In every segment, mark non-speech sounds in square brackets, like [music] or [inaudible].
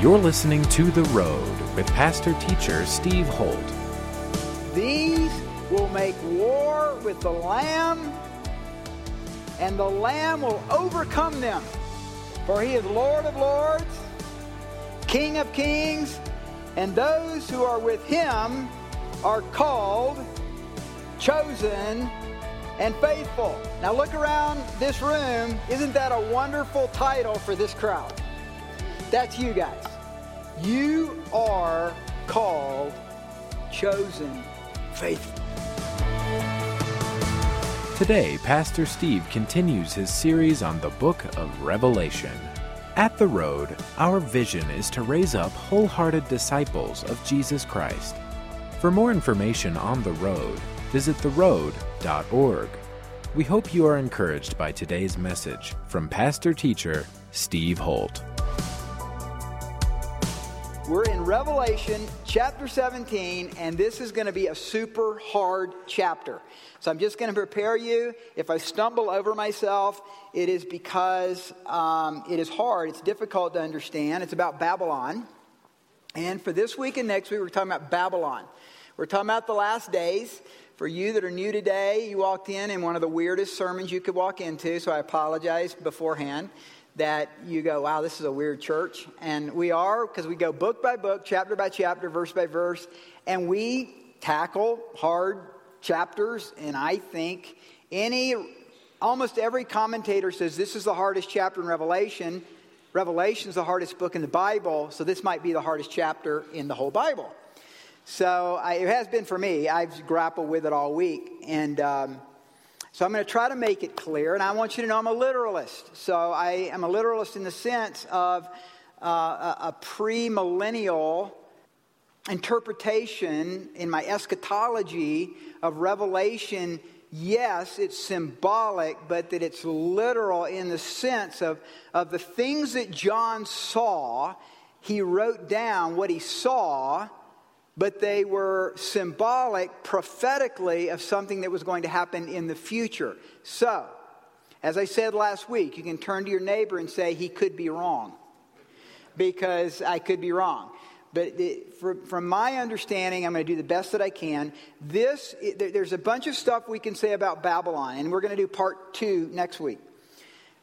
You're listening to The Road with pastor teacher Steve Holt. These will make war with the Lamb, and the Lamb will overcome them. For he is Lord of lords, King of kings, and those who are with him are called, chosen, and faithful. Now look around this room. Isn't that a wonderful title for this crowd? That's you guys. You are called, chosen, faithful. Today, Pastor Steve continues his series on the book of Revelation. At The Road, our vision is to raise up wholehearted disciples of Jesus Christ. For more information on The Road, visit theroad.org. We hope you are encouraged by today's message from pastor teacher Steve Holt. We're in Revelation chapter 17, and this is going to be a super hard chapter. So I'm just going to prepare you. If I stumble over myself, it is because um, it is hard. It's difficult to understand. It's about Babylon. And for this week and next week, we're talking about Babylon. We're talking about the last days. For you that are new today, you walked in in one of the weirdest sermons you could walk into, so I apologize beforehand that you go, wow, this is a weird church. And we are, because we go book by book, chapter by chapter, verse by verse, and we tackle hard chapters. And I think any, almost every commentator says this is the hardest chapter in Revelation. Revelation is the hardest book in the Bible, so this might be the hardest chapter in the whole Bible. So I, it has been for me. I've grappled with it all week. And um, so I'm going to try to make it clear, and I want you to know I'm a literalist. So I am a literalist in the sense of uh, a, premillennial interpretation in my eschatology of Revelation. Yes, it's symbolic, but that it's literal in the sense of, of the things that John saw. He wrote down what he saw but they were symbolic prophetically of something that was going to happen in the future. So, as I said last week, you can turn to your neighbor and say, he could be wrong. Because I could be wrong. But from my understanding, I'm going to do the best that I can. This, there's a bunch of stuff we can say about Babylon, and we're going to do part two next week.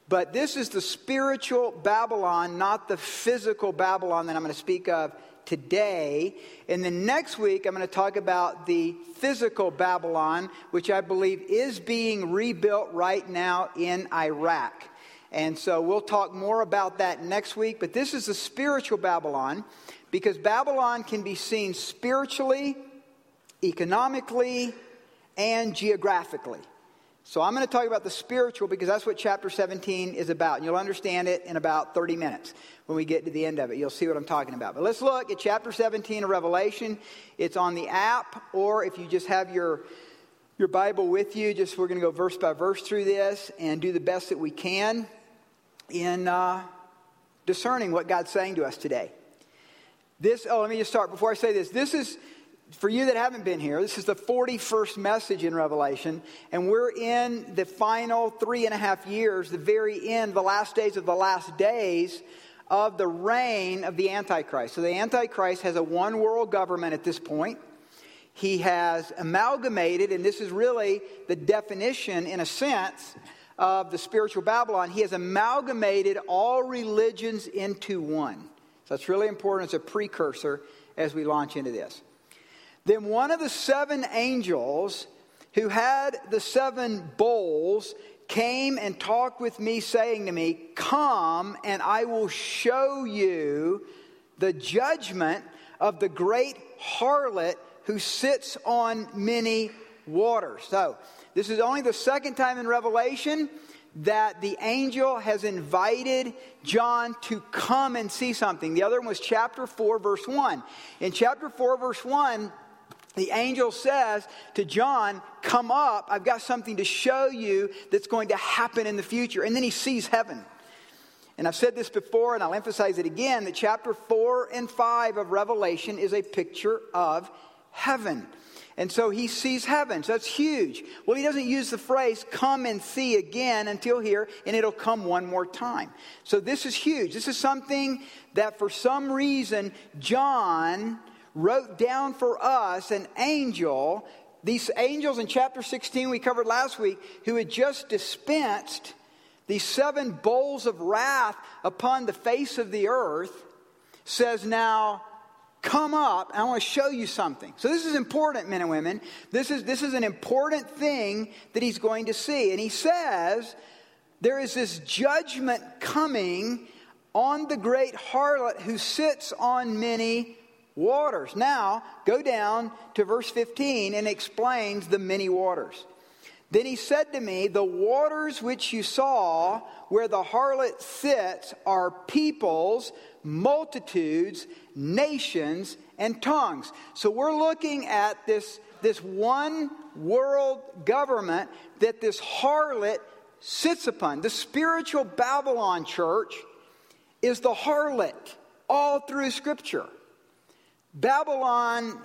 But this is the spiritual Babylon, not the physical Babylon that I'm going to speak of today. And then next week, I'm going to talk about the physical Babylon, which I believe is being rebuilt right now in Iraq. And so we'll talk more about that next week. But this is the spiritual Babylon because Babylon can be seen spiritually, economically, and geographically. So I'm going to talk about the spiritual because that's what chapter 17 is about. And you'll understand it in about 30 minutes when we get to the end of it. You'll see what I'm talking about. But let's look at chapter 17 of Revelation. It's on the app, or if you just have your your Bible with you, just we're going to go verse by verse through this and do the best that we can in uh, discerning what God's saying to us today. This, oh, let me just start before I say this. This is for you that haven't been here, this is the 41st message in Revelation, and we're in the final three and a half years, the very end, the last days of the last days of the reign of the Antichrist. So the Antichrist has a one world government at this point. He has amalgamated, and this is really the definition, in a sense, of the spiritual Babylon. He has amalgamated all religions into one. So that's really important. It's a precursor as we launch into this. Then one of the seven angels who had the seven bowls came and talked with me, saying to me, Come, and I will show you the judgment of the great harlot who sits on many waters. So, this is only the second time in Revelation that the angel has invited John to come and see something. The other one was chapter 4, verse 1. In chapter 4, verse 1, the angel says to John, Come up, I've got something to show you that's going to happen in the future. And then he sees heaven. And I've said this before, and I'll emphasize it again that chapter 4 and 5 of Revelation is a picture of heaven. And so he sees heaven. So that's huge. Well, he doesn't use the phrase come and see again until here, and it'll come one more time. So this is huge. This is something that for some reason John wrote down for us an angel. These angels in chapter 16 we covered last week who had just dispensed these seven bowls of wrath upon the face of the earth says now come up. I want to show you something. So this is important men and women. This is this is an important thing that he's going to see. And he says there is this judgment coming on the great harlot who sits on many waters now go down to verse 15 and explains the many waters then he said to me, The waters which you saw where the harlot sits are peoples, multitudes, nations, and tongues. So we're looking at this, this one world government that this harlot sits upon. The spiritual Babylon church is the harlot all through Scripture. Babylon,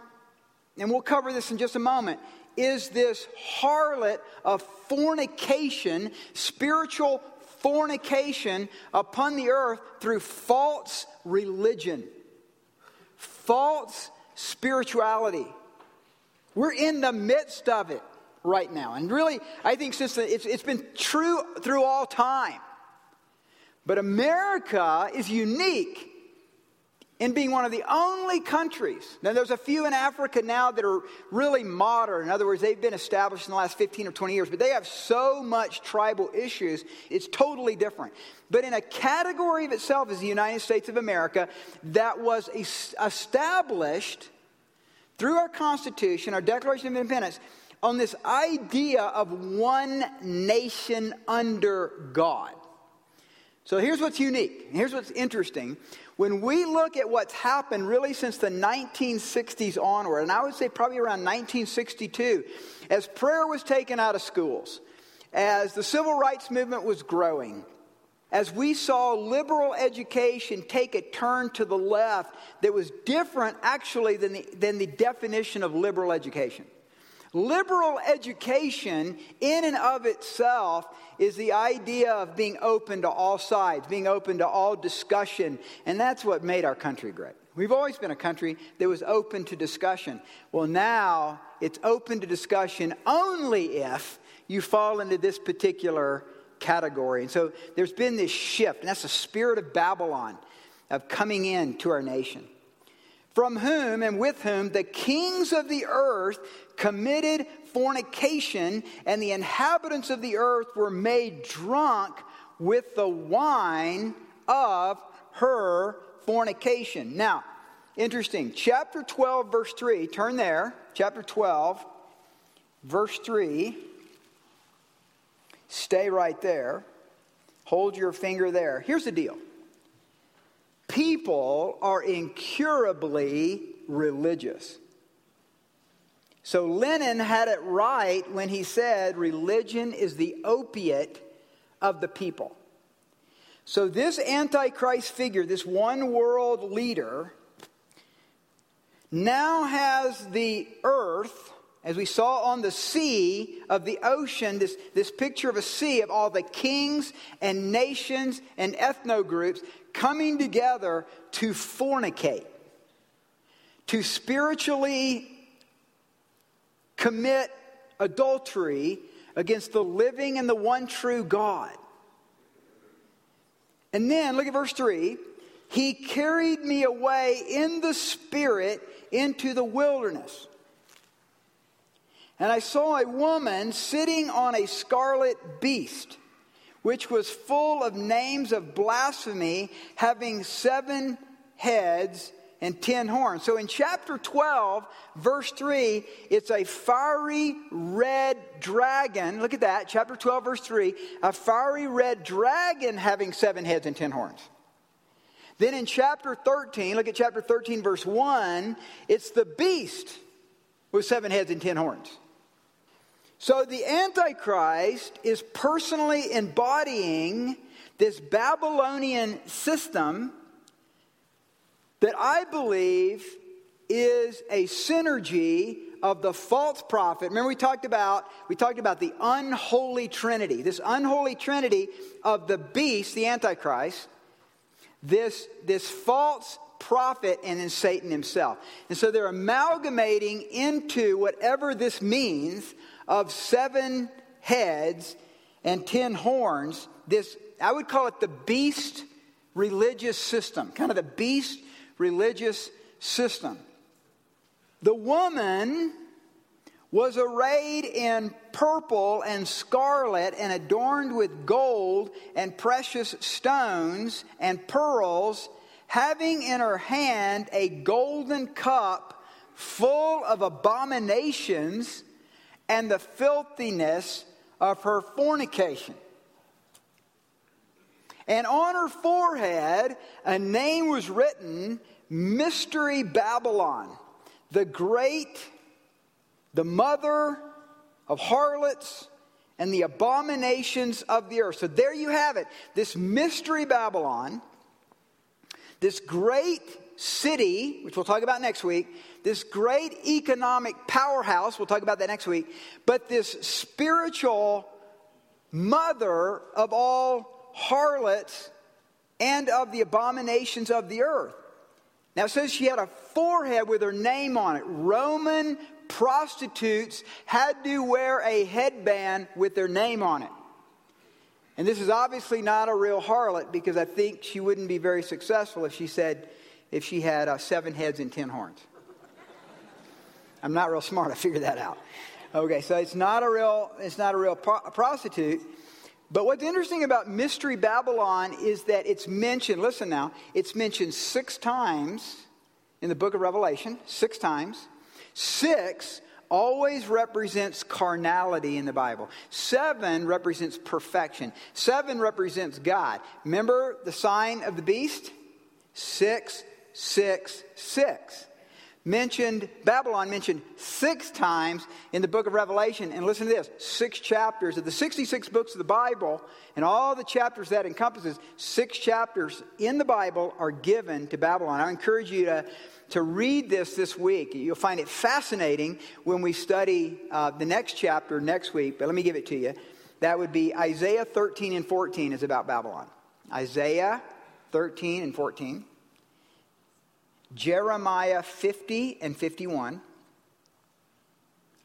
and we'll cover this in just a moment, is this harlot of fornication, spiritual fornication upon the earth through false religion, false spirituality. We're in the midst of it right now. And really, I think since the, it's, it's been true through all time. But America is unique in being one of the only countries. Now, there's a few in Africa now that are really modern. In other words, they've been established in the last 15 or 20 years, but they have so much tribal issues, it's totally different. But in a category of itself is the United States of America that was established through our Constitution, our Declaration of Independence, on this idea of one nation under God. So here's what's unique. Here's what's interesting. When we look at what's happened really since the 1960s onward, and I would say probably around 1962, as prayer was taken out of schools, as the civil rights movement was growing, as we saw liberal education take a turn to the left that was different actually than the, than the definition of liberal education. Liberal education, in and of itself, is the idea of being open to all sides, being open to all discussion, and that's what made our country great. We've always been a country that was open to discussion. Well, now it's open to discussion only if you fall into this particular category. And so there's been this shift, and that's the spirit of Babylon of coming in to our nation from whom and with whom the kings of the earth committed fornication, and the inhabitants of the earth were made drunk with the wine of her fornication. Now, interesting. Chapter 12, verse 3, turn there. Chapter 12, verse 3. Stay right there. Hold your finger there. Here's the deal people are incurably religious. So Lenin had it right when he said religion is the opiate of the people. So this Antichrist figure, this one world leader, now has the earth, as we saw on the sea of the ocean, this, this picture of a sea of all the kings and nations and ethno groups coming together to fornicate, to spiritually commit adultery against the living and the one true God. And then look at verse 3 He carried me away in the Spirit into the wilderness. And I saw a woman sitting on a scarlet beast which was full of names of blasphemy, having seven heads and ten horns. So in chapter 12, verse 3, it's a fiery red dragon. Look at that, chapter 12, verse 3, a fiery red dragon having seven heads and ten horns. Then in chapter 13, look at chapter 13, verse 1, it's the beast with seven heads and ten horns. So the Antichrist is personally embodying this Babylonian system that I believe is a synergy of the false prophet. Remember we talked about we talked about the unholy trinity. This unholy trinity of the beast, the antichrist, this this false prophet and then Satan himself. And so they're amalgamating into whatever this means of seven heads and ten horns, this I would call it the beast religious system, kind of the beast religious system. The woman was arrayed in purple and scarlet and adorned with gold and precious stones and pearls, having in her hand a golden cup full of abominations and the filthiness of her fornication. And on her forehead, a name was written Mystery Babylon, the great, the mother of harlots and the abominations of the earth. So there you have it. This Mystery Babylon, this great city, which we'll talk about next week, this great economic powerhouse, we'll talk about that next week, but this spiritual mother of all harlots and of the abominations of the earth. Now it says she had a forehead with her name on it. Roman prostitutes had to wear a headband with their name on it. And this is obviously not a real harlot because I think she wouldn't be very successful if she said, if she had uh, seven heads and ten horns. I'm not real smart. I figured that out. Okay, so it's not a real, it's not a real pro- prostitute. But what's interesting about Mystery Babylon is that it's mentioned, listen now, it's mentioned six times in the book of Revelation, six times. Six always represents carnality in the Bible. Seven represents perfection. Seven represents God. Remember the sign of the beast? Six, six, six mentioned, Babylon mentioned six times in the book of Revelation. And listen to this six chapters of the 66 books of the Bible and all the chapters that encompasses, six chapters in the Bible are given to Babylon. I encourage you to, to read this this week. You'll find it fascinating when we study uh, the next chapter next week. But let me give it to you. That would be Isaiah 13 and 14 is about Babylon. Isaiah 13 and 14. Jeremiah 50 and 51,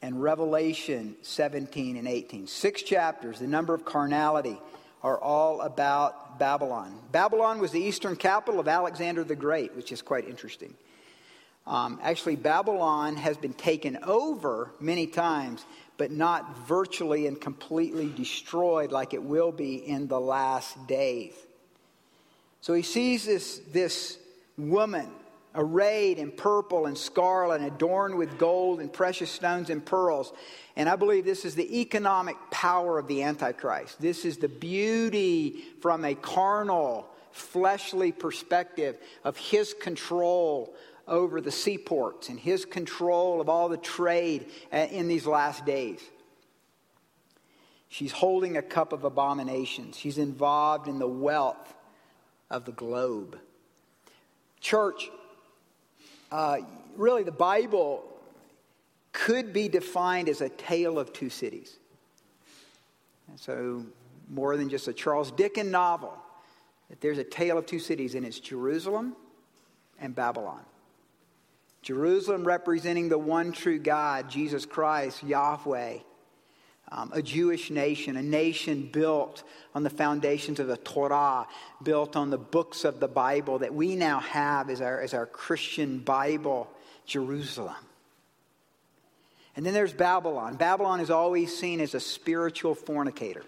and Revelation 17 and 18. Six chapters, the number of carnality, are all about Babylon. Babylon was the eastern capital of Alexander the Great, which is quite interesting. Um, actually, Babylon has been taken over many times, but not virtually and completely destroyed like it will be in the last days. So he sees this, this woman arrayed in purple and scarlet, adorned with gold and precious stones and pearls. And I believe this is the economic power of the Antichrist. This is the beauty from a carnal, fleshly perspective of his control over the seaports and his control of all the trade uh, in these last days. She's holding a cup of abominations. She's involved in the wealth of the globe. Church, uh, really, the Bible could be defined as a tale of two cities. And so, more than just a Charles Dickens novel, that there's a tale of two cities, and it's Jerusalem and Babylon. Jerusalem representing the one true God, Jesus Christ, Yahweh um, a Jewish nation, a nation built on the foundations of the Torah, built on the books of the Bible that we now have as our, as our Christian Bible, Jerusalem. And then there's Babylon. Babylon is always seen as a spiritual fornicator.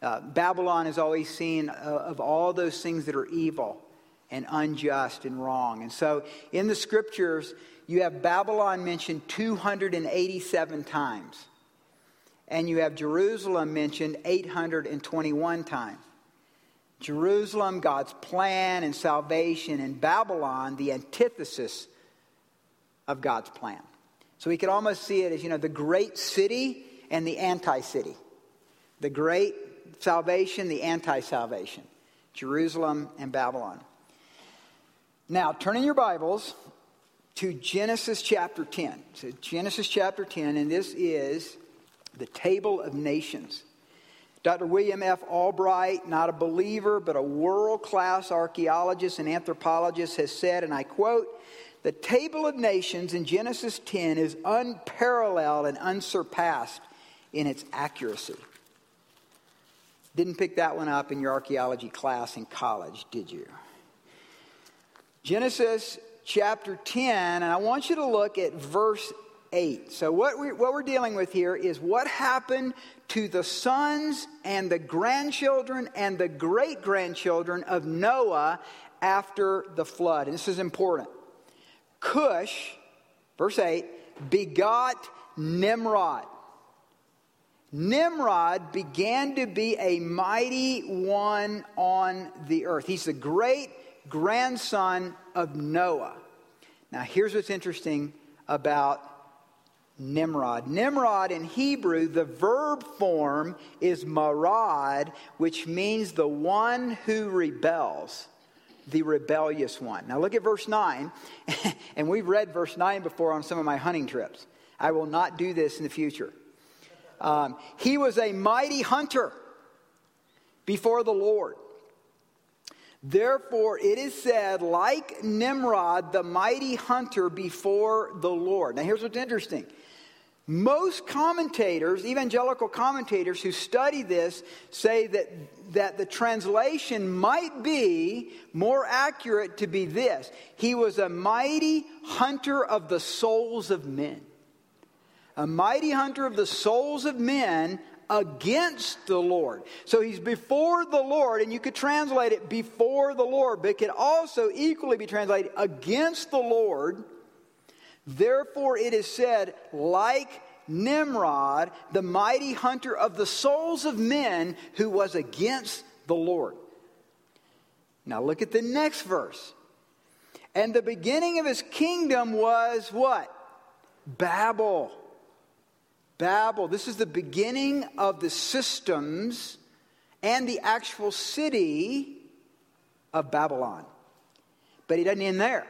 Uh, Babylon is always seen uh, of all those things that are evil and unjust and wrong. And so in the scriptures, you have Babylon mentioned 287 times and you have Jerusalem mentioned 821 times. Jerusalem, God's plan and salvation, and Babylon, the antithesis of God's plan. So we could almost see it as, you know, the great city and the anti city. The great salvation, the anti salvation. Jerusalem and Babylon. Now, turn in your Bibles to Genesis chapter 10. So, Genesis chapter 10, and this is the Table of Nations. Dr. William F. Albright, not a believer, but a world class archaeologist and anthropologist, has said, and I quote, the Table of Nations in Genesis 10 is unparalleled and unsurpassed in its accuracy. Didn't pick that one up in your archaeology class in college, did you? Genesis chapter 10, and I want you to look at verse 8. So, what, we, what we're dealing with here is what happened to the sons and the grandchildren and the great grandchildren of Noah after the flood. And this is important. Cush, verse 8, begot Nimrod. Nimrod began to be a mighty one on the earth. He's the great grandson of Noah. Now, here's what's interesting about Nimrod. Nimrod in Hebrew, the verb form is marad, which means the one who rebels, the rebellious one. Now, look at verse 9, [laughs] and we've read verse 9 before on some of my hunting trips. I will not do this in the future. Um, he was a mighty hunter before the Lord. Therefore, it is said, like Nimrod, the mighty hunter before the Lord. Now, here's what's interesting. Most commentators, evangelical commentators who study this, say that, that the translation might be more accurate to be this He was a mighty hunter of the souls of men a mighty hunter of the souls of men against the Lord. So he's before the Lord, and you could translate it before the Lord, but it could also equally be translated against the Lord. Therefore, it is said, like Nimrod, the mighty hunter of the souls of men who was against the Lord. Now, look at the next verse. And the beginning of his kingdom was what? Babel Babel. This is the beginning of the systems and the actual city of Babylon. But he doesn't end there.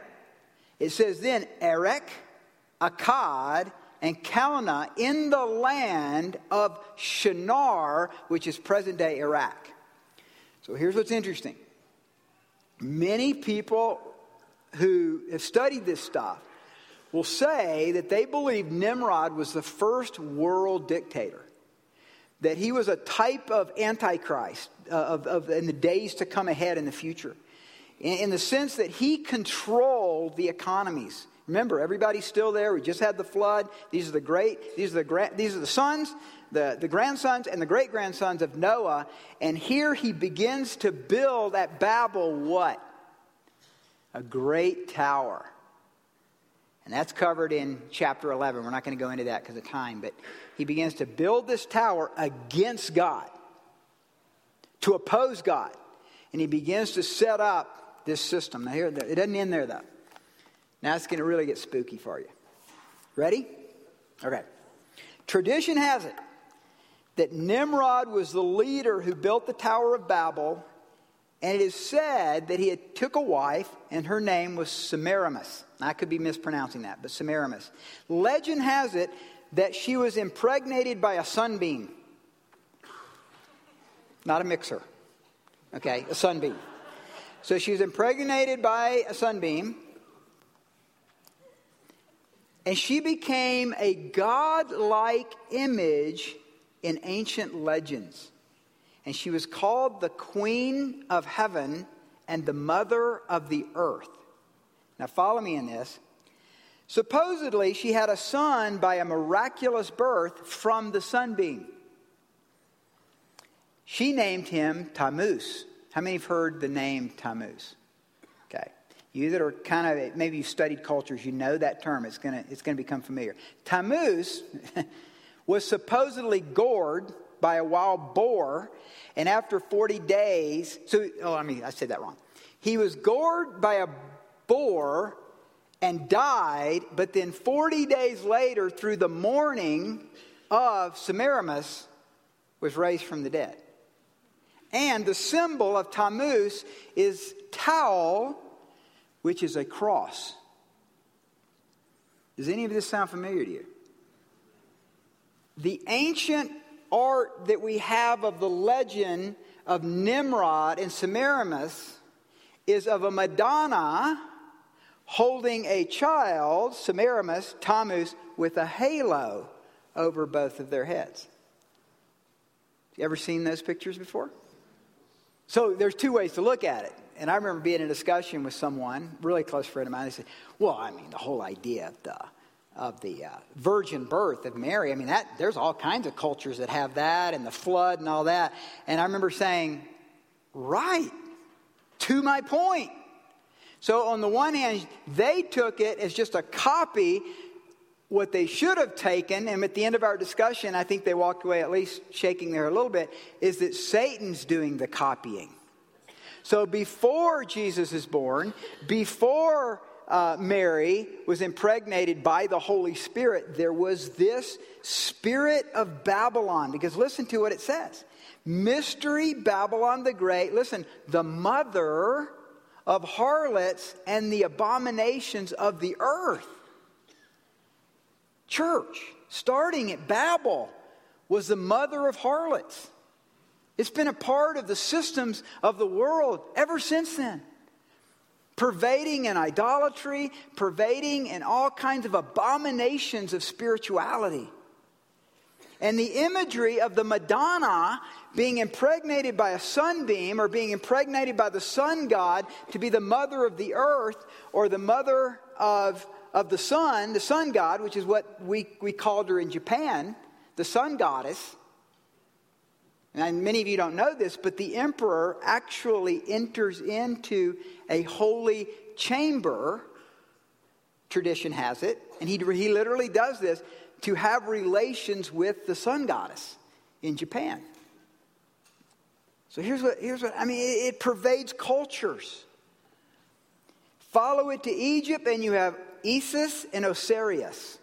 It says then, Erech, Akkad, and Calneh in the land of Shinar, which is present day Iraq. So here's what's interesting. Many people who have studied this stuff will say that they believe Nimrod was the first world dictator, that he was a type of Antichrist uh, of, of, in the days to come ahead in the future, in, in the sense that he controlled the economies. Remember, everybody's still there. We just had the flood. These are the great, these are the, gra- these are the sons, the, the grandsons, and the great grandsons of Noah. And here he begins to build at Babel what? A great tower and that's covered in chapter 11. We're not going to go into that because of time, but he begins to build this tower against God, to oppose God. And he begins to set up this system. Now, here, it doesn't end there, though. Now it's going to really get spooky for you. Ready? Okay. Tradition has it that Nimrod was the leader who built the Tower of Babel, and it is said that he had took a wife, and her name was Semiramis. I could be mispronouncing that, but Semiramis. Legend has it that she was impregnated by a sunbeam. Not a mixer, okay, a sunbeam. So she was impregnated by a sunbeam, and she became a god-like image in ancient legends. And she was called the Queen of Heaven and the Mother of the Earth. Now, follow me in this. Supposedly, she had a son by a miraculous birth from the sunbeam. She named him Tammuz. How many have heard the name Tammuz? Okay. You that are kind of, maybe you've studied cultures, you know that term. It's going to it's to become familiar. Tammuz [laughs] was supposedly gored by a wild boar, and after 40 days, so, oh, I mean, I said that wrong. He was gored by a boar and died, but then 40 days later, through the mourning of Semiramis, was raised from the dead. And the symbol of Tammuz is Tau, which is a cross. Does any of this sound familiar to you? The ancient art that we have of the legend of Nimrod and Semiramis is of a Madonna holding a child, Semiramis, Tammuz, with a halo over both of their heads. You ever seen those pictures before? So there's two ways to look at it. And I remember being in a discussion with someone, really close friend of mine. They said, "Well, I mean, the whole idea of the of the uh, virgin birth of Mary. I mean, that there's all kinds of cultures that have that, and the flood and all that." And I remember saying, "Right, to my point." So on the one hand, they took it as just a copy what they should have taken, and at the end of our discussion, I think they walked away at least shaking there a little bit, is that Satan's doing the copying. So before Jesus is born, before uh, Mary was impregnated by the Holy Spirit, there was this spirit of Babylon. Because listen to what it says Mystery Babylon the Great, listen, the mother of harlots and the abominations of the earth. Church, starting at Babel, was the mother of harlots. It's been a part of the systems of the world ever since then. Pervading in idolatry, pervading in all kinds of abominations of spirituality. And the imagery of the Madonna being impregnated by a sunbeam or being impregnated by the sun god to be the mother of the earth or the mother of, of the sun, the sun god, which is what we, we called her in Japan, the sun goddess. And many of you don't know this, but the emperor actually enters into a holy chamber, tradition has it, and he, he literally does this to have relations with the sun goddess in Japan. So here's what, here's what I mean it, it pervades cultures. Follow it to Egypt, and you have Isis and Osiris.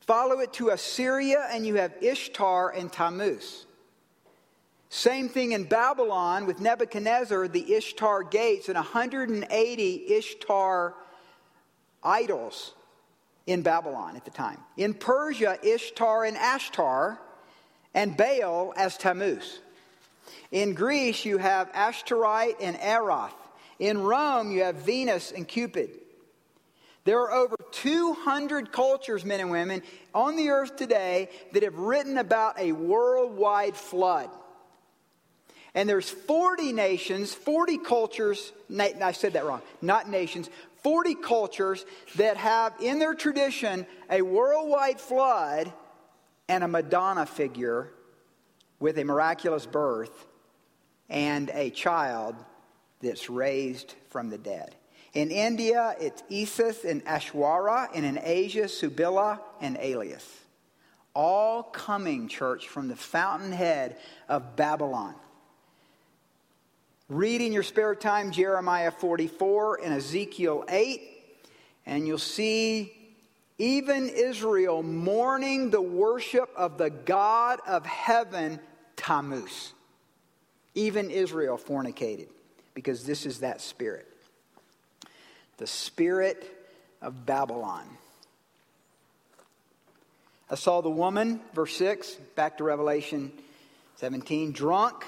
Follow it to Assyria, and you have Ishtar and Tammuz. Same thing in Babylon with Nebuchadnezzar, the Ishtar gates, and 180 Ishtar idols in Babylon at the time. In Persia, Ishtar and Ashtar, and Baal as Tammuz. In Greece, you have Ashtoreth and Eroth. In Rome, you have Venus and Cupid. There are over 200 cultures, men and women, on the earth today that have written about a worldwide flood. And there's 40 nations, 40 cultures, I said that wrong, not nations, 40 cultures that have in their tradition a worldwide flood and a Madonna figure with a miraculous birth and a child that's raised from the dead. In India, it's Isis and Ashwara, and in Asia, Cybele and Alias. All coming, church, from the fountainhead of Babylon. Read in your spare time Jeremiah 44 and Ezekiel 8, and you'll see even Israel mourning the worship of the God of heaven, Tammuz. Even Israel fornicated, because this is that spirit. The spirit of Babylon. I saw the woman, verse 6, back to Revelation 17, drunk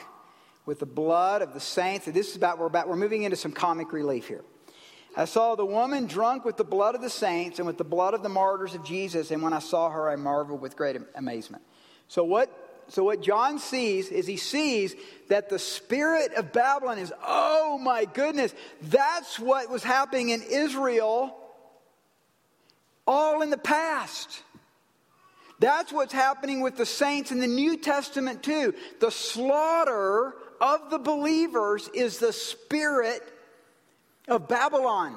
with the blood of the saints. And this is about we're about we're moving into some comic relief here. I saw the woman drunk with the blood of the saints and with the blood of the martyrs of Jesus, and when I saw her, I marveled with great amazement. So what so what John sees is he sees that the spirit of Babylon is, oh my goodness, that's what was happening in Israel all in the past. That's what's happening with the saints in the New Testament too. The slaughter of the believers is the spirit of Babylon.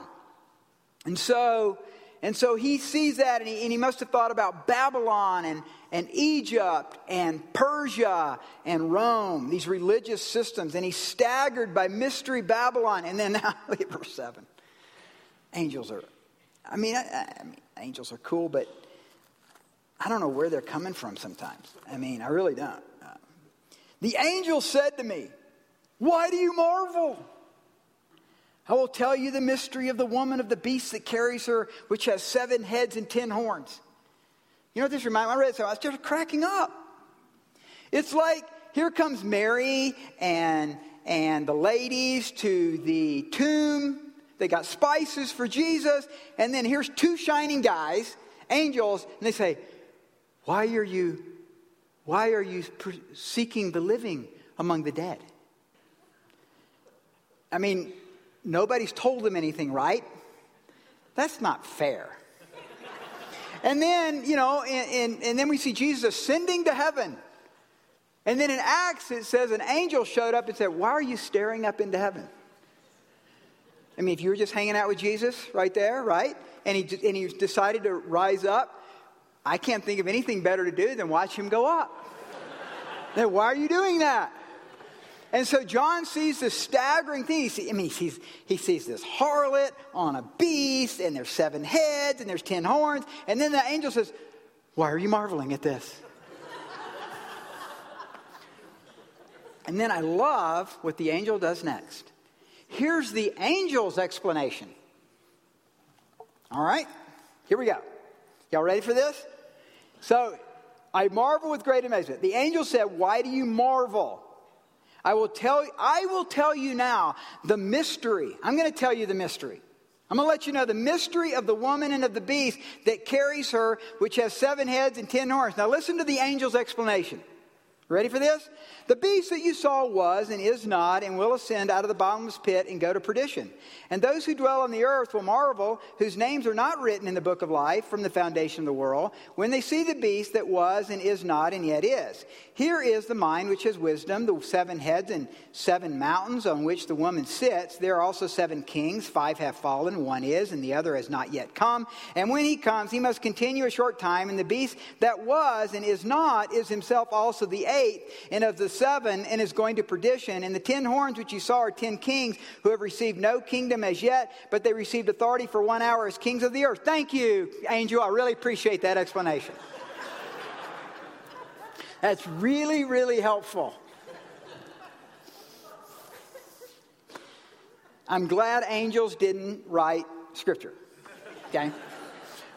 And so, and so he sees that and he, and he must have thought about Babylon and, and Egypt and Persia and Rome, these religious systems. And he's staggered by mystery Babylon. And then now, [laughs] look at verse 7. Angels are, I mean, I, I mean, angels are cool, but I don't know where they're coming from sometimes. I mean, I really don't. The angel said to me, Why do you marvel? I will tell you the mystery of the woman of the beast that carries her, which has seven heads and ten horns. You know what this reminds me? I read so I was just cracking up. It's like here comes Mary and and the ladies to the tomb. They got spices for Jesus, and then here's two shining guys, angels, and they say, "Why are you why are you seeking the living among the dead?" I mean, nobody's told them anything, right? That's not fair. and then, you know, and, and, and then we see Jesus ascending to heaven. And then in Acts, it says an angel showed up and said, Why are you staring up into heaven? I mean, if you were just hanging out with Jesus right there, right? And he, and he decided to rise up, I can't think of anything better to do than watch him go up. then why are you doing that? And so John sees this staggering thing. He sees, I mean, he sees, he sees this harlot on a beast, and there's seven heads, and there's ten horns. And then the angel says, Why are you marveling at this? and then I love what the angel does next. Here's the angel's explanation. All right, here we go. Y'all ready for this? So I marvel with great amazement. The angel said, Why do you marvel? I will tell, I will tell you now the mystery. I'm going to tell you the mystery. I'm going to let you know the mystery of the woman and of the beast that carries her, which has seven heads and ten horns. Now, listen to the angel's explanation. Ready for this? The beast that you saw was and is not and will ascend out of the bottomless pit and go to perdition. And those who dwell on the earth will marvel, whose names are not written in the book of life from the foundation of the world, when they see the beast that was and is not and yet is. Here is the mind which has wisdom, the seven heads and seven mountains on which the woman sits. There are also seven kings. Five have fallen, one is, and the other has not yet come. And when he comes, he must continue a short time. And the beast that was and is not is himself also the and of the seven, and is going to perdition. And the ten horns which you saw are ten kings who have received no kingdom as yet, but they received authority for one hour as kings of the earth. Thank you, Angel. I really appreciate that explanation. [laughs] That's really, really helpful. I'm glad angels didn't write scripture. Okay?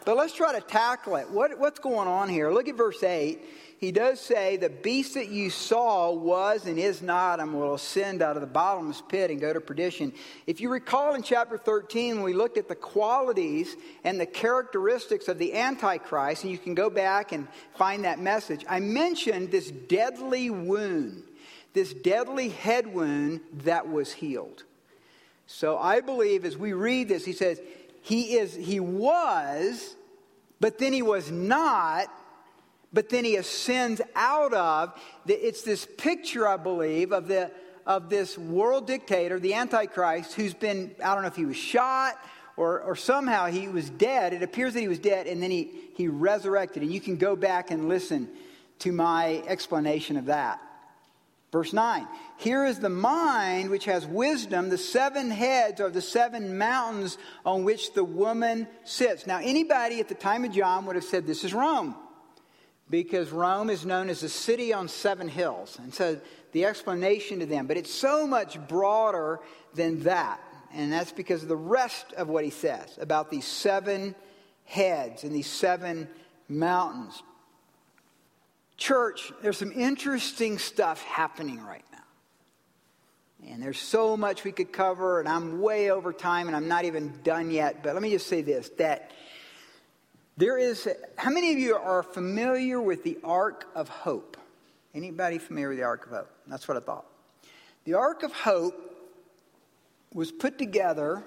But let's try to tackle it. What, what's going on here? Look at verse 8 he does say, The beast that you saw was and is not, and will ascend out of the bottomless pit and go to perdition. If you recall in chapter 13, when we looked at the qualities and the characteristics of the Antichrist, and you can go back and find that message, I mentioned this deadly wound, this deadly head wound that was healed. So I believe as we read this, he says, He is, he was, but then he was not but then he ascends out of. It's this picture, I believe, of, the, of this world dictator, the Antichrist, who's been, I don't know if he was shot or, or somehow he was dead. It appears that he was dead, and then he, he resurrected. And you can go back and listen to my explanation of that. Verse 9 Here is the mind which has wisdom. The seven heads are the seven mountains on which the woman sits. Now, anybody at the time of John would have said, This is Rome because Rome is known as a city on seven hills. And so the explanation to them, but it's so much broader than that. And that's because of the rest of what he says about these seven heads and these seven mountains. Church, there's some interesting stuff happening right now. And there's so much we could cover, and I'm way over time, and I'm not even done yet. But let me just say this that there is, how many of you are familiar with the Ark of Hope? Anybody familiar with the Ark of Hope? That's what I thought. The Ark of Hope was put together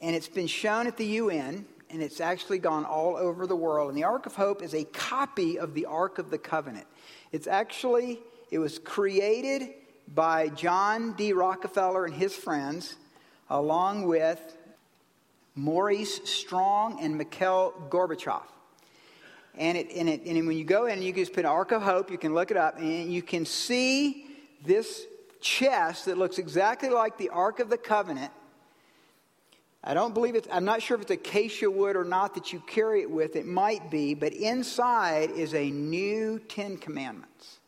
and it's been shown at the UN and it's actually gone all over the world. And the Ark of Hope is a copy of the Ark of the Covenant. It's actually, it was created by John D. Rockefeller and his friends, along with Maurice Strong and Mikhail Gorbachev. And, it, and, it, and when you go in, you can just put an Ark of Hope, you can look it up, and you can see this chest that looks exactly like the Ark of the Covenant. I don't believe it's, I'm not sure if it's acacia wood or not that you carry it with. It might be, but inside is a new Ten Commandments.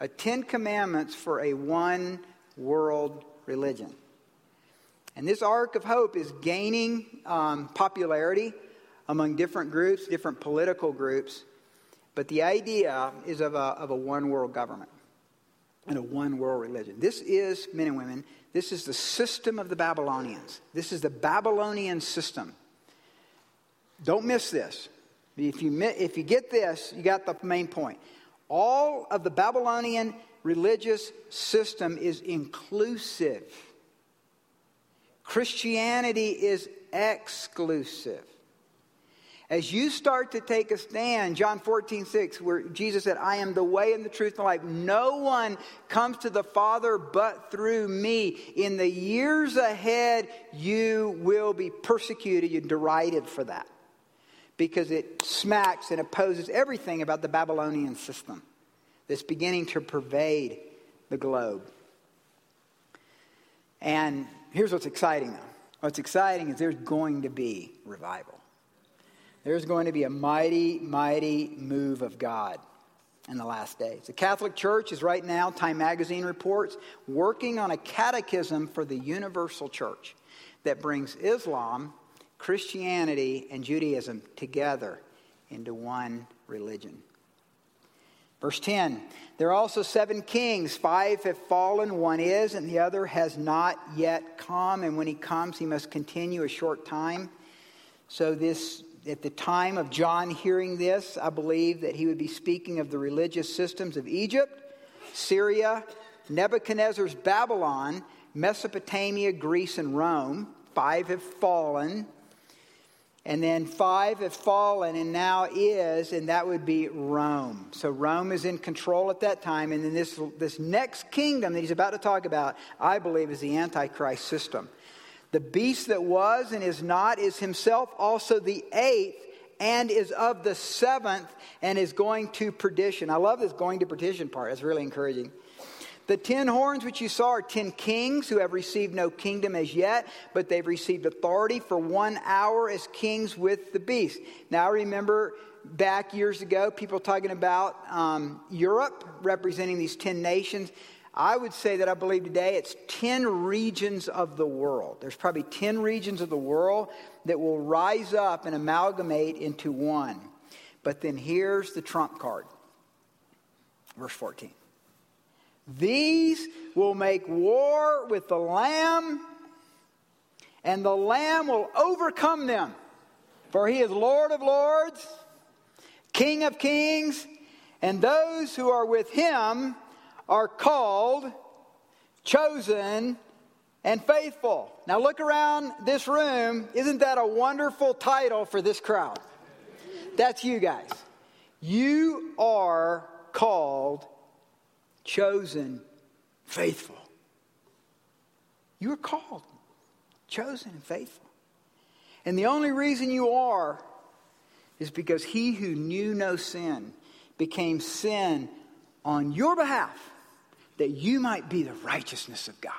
A Ten Commandments for a one world religion. And this ark of hope is gaining um, popularity among different groups, different political groups. But the idea is of a, of a one world government and a one world religion. This is, men and women, this is the system of the Babylonians. This is the Babylonian system. Don't miss this. If you, if you get this, you got the main point. All of the Babylonian religious system is inclusive. Christianity is exclusive. As you start to take a stand, John 14, 6, where Jesus said, I am the way and the truth and the life. No one comes to the Father but through me. In the years ahead, you will be persecuted and derided for that because it smacks and opposes everything about the Babylonian system that's beginning to pervade the globe. And here's what's exciting, though. What's exciting is there's going to be revival. There's going to be a mighty, mighty move of God in the last days. The Catholic Church is right now, Time Magazine reports, working on a catechism for the universal church that brings Islam, Christianity, and Judaism together into one religion. Verse 10 There are also seven kings. Five have fallen, one is, and the other has not yet come. And when he comes, he must continue a short time. So, this, at the time of John hearing this, I believe that he would be speaking of the religious systems of Egypt, Syria, Nebuchadnezzar's Babylon, Mesopotamia, Greece, and Rome. Five have fallen. And then five have fallen and now is, and that would be Rome. So Rome is in control at that time. And then this, this next kingdom that he's about to talk about, I believe, is the Antichrist system. The beast that was and is not is himself also the eighth and is of the seventh and is going to perdition. I love this going to perdition part. It's really encouraging. The ten horns which you saw are ten kings who have received no kingdom as yet, but they've received authority for one hour as kings with the beast. Now, I remember back years ago, people talking about um, Europe representing these ten nations. I would say that I believe today it's 10 regions of the world. There's probably 10 regions of the world that will rise up and amalgamate into one. But then here's the trump card. Verse 14. These will make war with the Lamb, and the Lamb will overcome them. For he is Lord of lords, King of kings, and those who are with him are called, chosen, and faithful. Now look around this room. Isn't that a wonderful title for this crowd? That's you guys. You are called chosen, faithful. You are called, chosen, and faithful. And the only reason you are is because he who knew no sin became sin on your behalf that you might be the righteousness of God.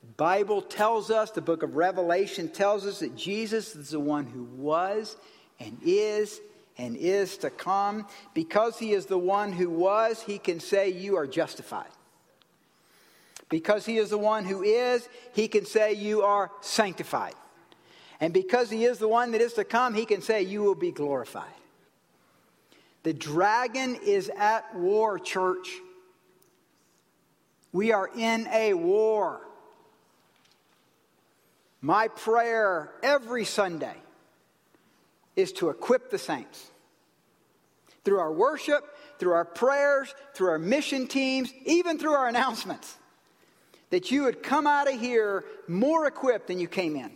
The Bible tells us, the book of Revelation tells us that Jesus is the one who was and is and is to come. Because he is the one who was, he can say, You are justified. Because he is the one who is, he can say, You are sanctified. And because he is the one that is to come, he can say, You will be glorified. The dragon is at war, church. We are in a war. My prayer every Sunday is to equip the saints. Through our worship, through our prayers, through our mission teams, even through our [laughs] announcements, that you would come out of here more equipped than you came in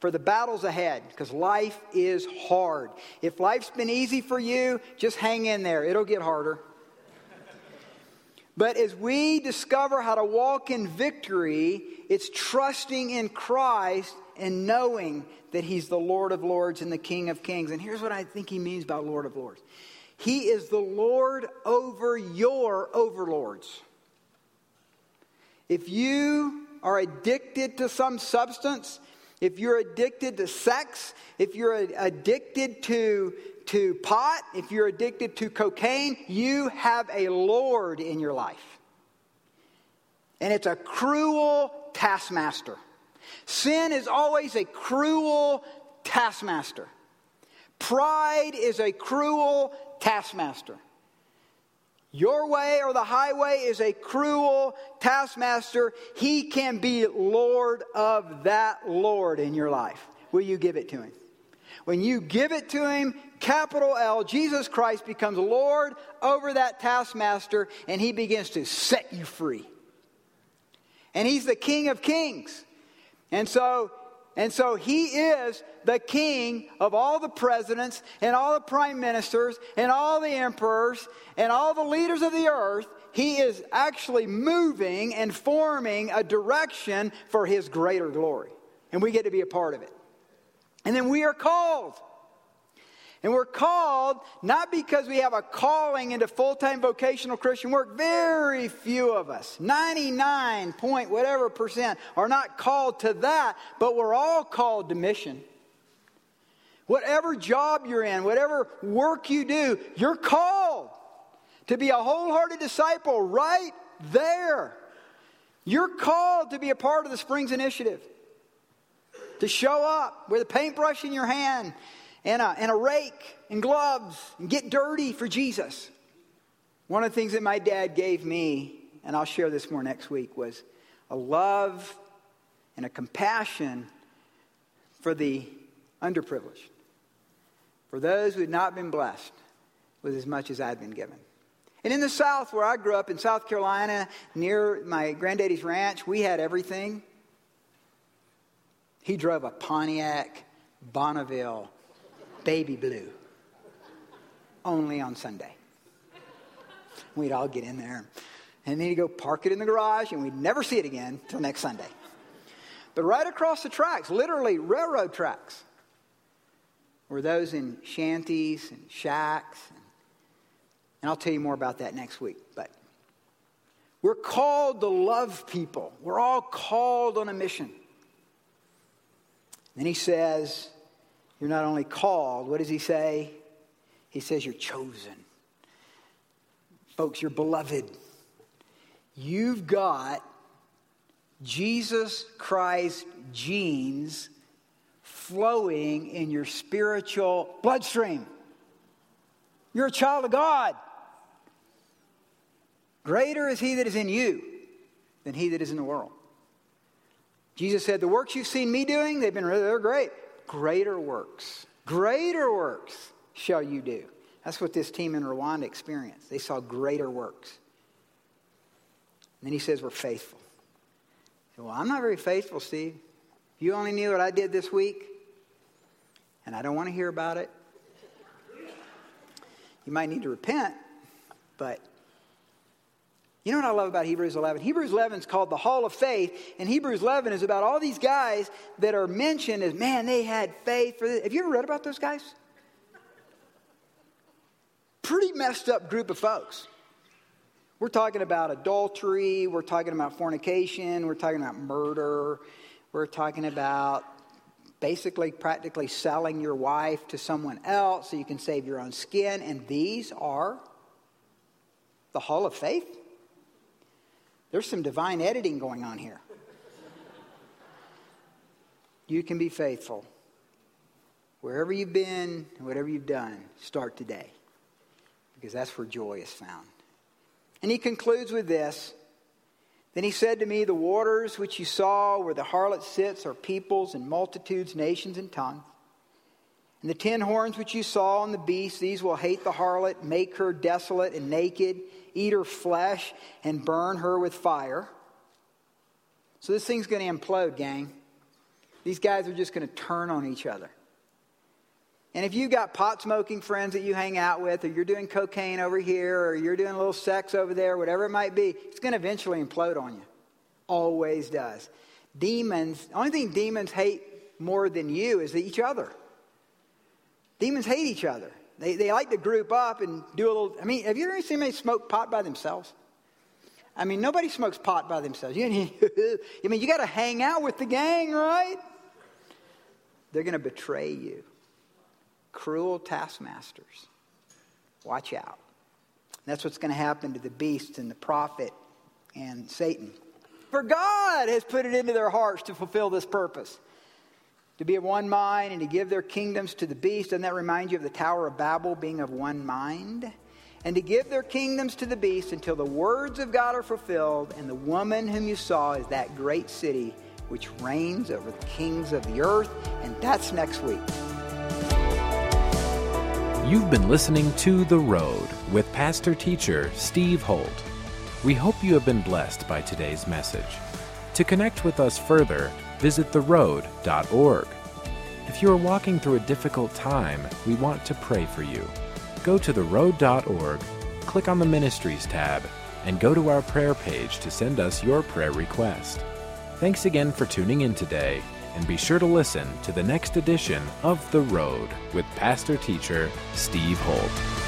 for the battles ahead because life is hard. If life's been easy for you, just hang in there, it'll get harder. But as we discover how to walk in victory, it's trusting in Christ and knowing that He's the Lord of Lords and the King of Kings. And here's what I think He means by Lord of Lords He is the Lord over your overlords. If you are addicted to some substance, if you're addicted to sex, if you're addicted to, to pot, if you're addicted to cocaine, you have a Lord in your life. And it's a cruel taskmaster. Sin is always a cruel taskmaster. Pride is a cruel taskmaster. Your way or the highway is a cruel taskmaster. He can be Lord of that Lord in your life. Will you give it to him? When you give it to him, capital L, Jesus Christ becomes Lord over that taskmaster and he begins to set you free. And he's the King of Kings. And so and so he is the king of all the presidents and all the prime ministers and all the emperors and all the leaders of the earth. He is actually moving and forming a direction for his greater glory. And we get to be a part of it. And then we are called. And we're called not because we have a calling into full time vocational Christian work. Very few of us, 99 point whatever percent, are not called to that, but we're all called to mission. Whatever job you're in, whatever work you do, you're called to be a wholehearted disciple right there. You're called to be a part of the Springs Initiative, to show up with a paintbrush in your hand and a, and a rake and gloves and get dirty for Jesus. One of the things that my dad gave me, and I'll share this more next week, was a love and a compassion for the underprivileged, for those who had not been blessed with as much as I'd been given. And in the South, where I grew up in South Carolina, near my granddaddy's ranch, we had everything. He drove a Pontiac Bonneville baby blue. Only on Sunday. We'd all get in there. And then he'd go park it in the garage, and we'd never see it again till next Sunday. But right across the tracks, literally railroad tracks, were those in shanties and shacks. And I'll tell you more about that next week. But we're called to love people. We're all called on a mission. Then he says, you're not only called, what does he say? He says you're chosen. Folks, you're beloved. You've got Jesus Christ genes flowing in your spiritual bloodstream. You're a child of God. Greater is he that is in you than he that is in the world. Jesus said, The works you've seen me doing, they've been they're great greater works, greater works shall you do. That's what this team in Rwanda experienced. They saw greater works. And then he says, We're faithful. Said, well, I'm not very faithful, Steve. If you only knew what I did this week, and I don't want to hear about it, you might need to repent, but you know what I love about Hebrews 11? Hebrews 11 is called the Hall of Faith, and Hebrews 11 is about all these guys that are mentioned as, man, they had faith. For this. Have you ever read about those guys? Pretty messed up group of folks. We're talking about adultery, we're talking about fornication, we're talking about murder, we're talking about basically practically selling your wife to someone else so you can save your own skin, and these are the Hall of Faith. There's some divine editing going on here. You can be faithful. Wherever you've been, and whatever you've done, start today. Because that's where joy is found. And he concludes with this. Then he said to me, The waters which you saw where the harlot sits are peoples and multitudes, nations, and tongues. And the ten horns which you saw on the beast, these will hate the harlot, make her desolate and naked eat her flesh, and burn her with fire. So this thing's going to implode, gang. These guys are just going to turn on each other. And if you've got pot smoking friends that you hang out with, or you're doing cocaine over here, or you're doing a little sex over there, whatever it might be, it's going to eventually implode on you. Always does. Demons, the only thing demons hate more than you is each other. Demons hate each other. They, they like to group up and do a little. I mean, have you ever seen anybody smoke pot by themselves? I mean, nobody smokes pot by themselves. You, [laughs] I mean, you got to hang out with the gang, right? They're going to betray you. Cruel taskmasters. Watch out. That's what's going to happen to the beast and the prophet and Satan. For God has put it into their hearts to fulfill this purpose. To be of one mind and to give their kingdoms to the beast. Doesn't that remind you of the Tower of Babel being of one mind? And to give their kingdoms to the beast until the words of God are fulfilled, and the woman whom you saw is that great city which reigns over the kings of the earth. And that's next week. You've been listening to The Road with pastor teacher Steve Holt. We hope you have been blessed by today's message. To connect with us further, visit theroad.org. If you are walking through a difficult time, we want to pray for you. Go to theroad.org, click on the Ministries tab, and go to our prayer page to send us your prayer request. Thanks again for tuning in today, and be sure to listen to the next edition of The Road with pastor teacher Steve Holt.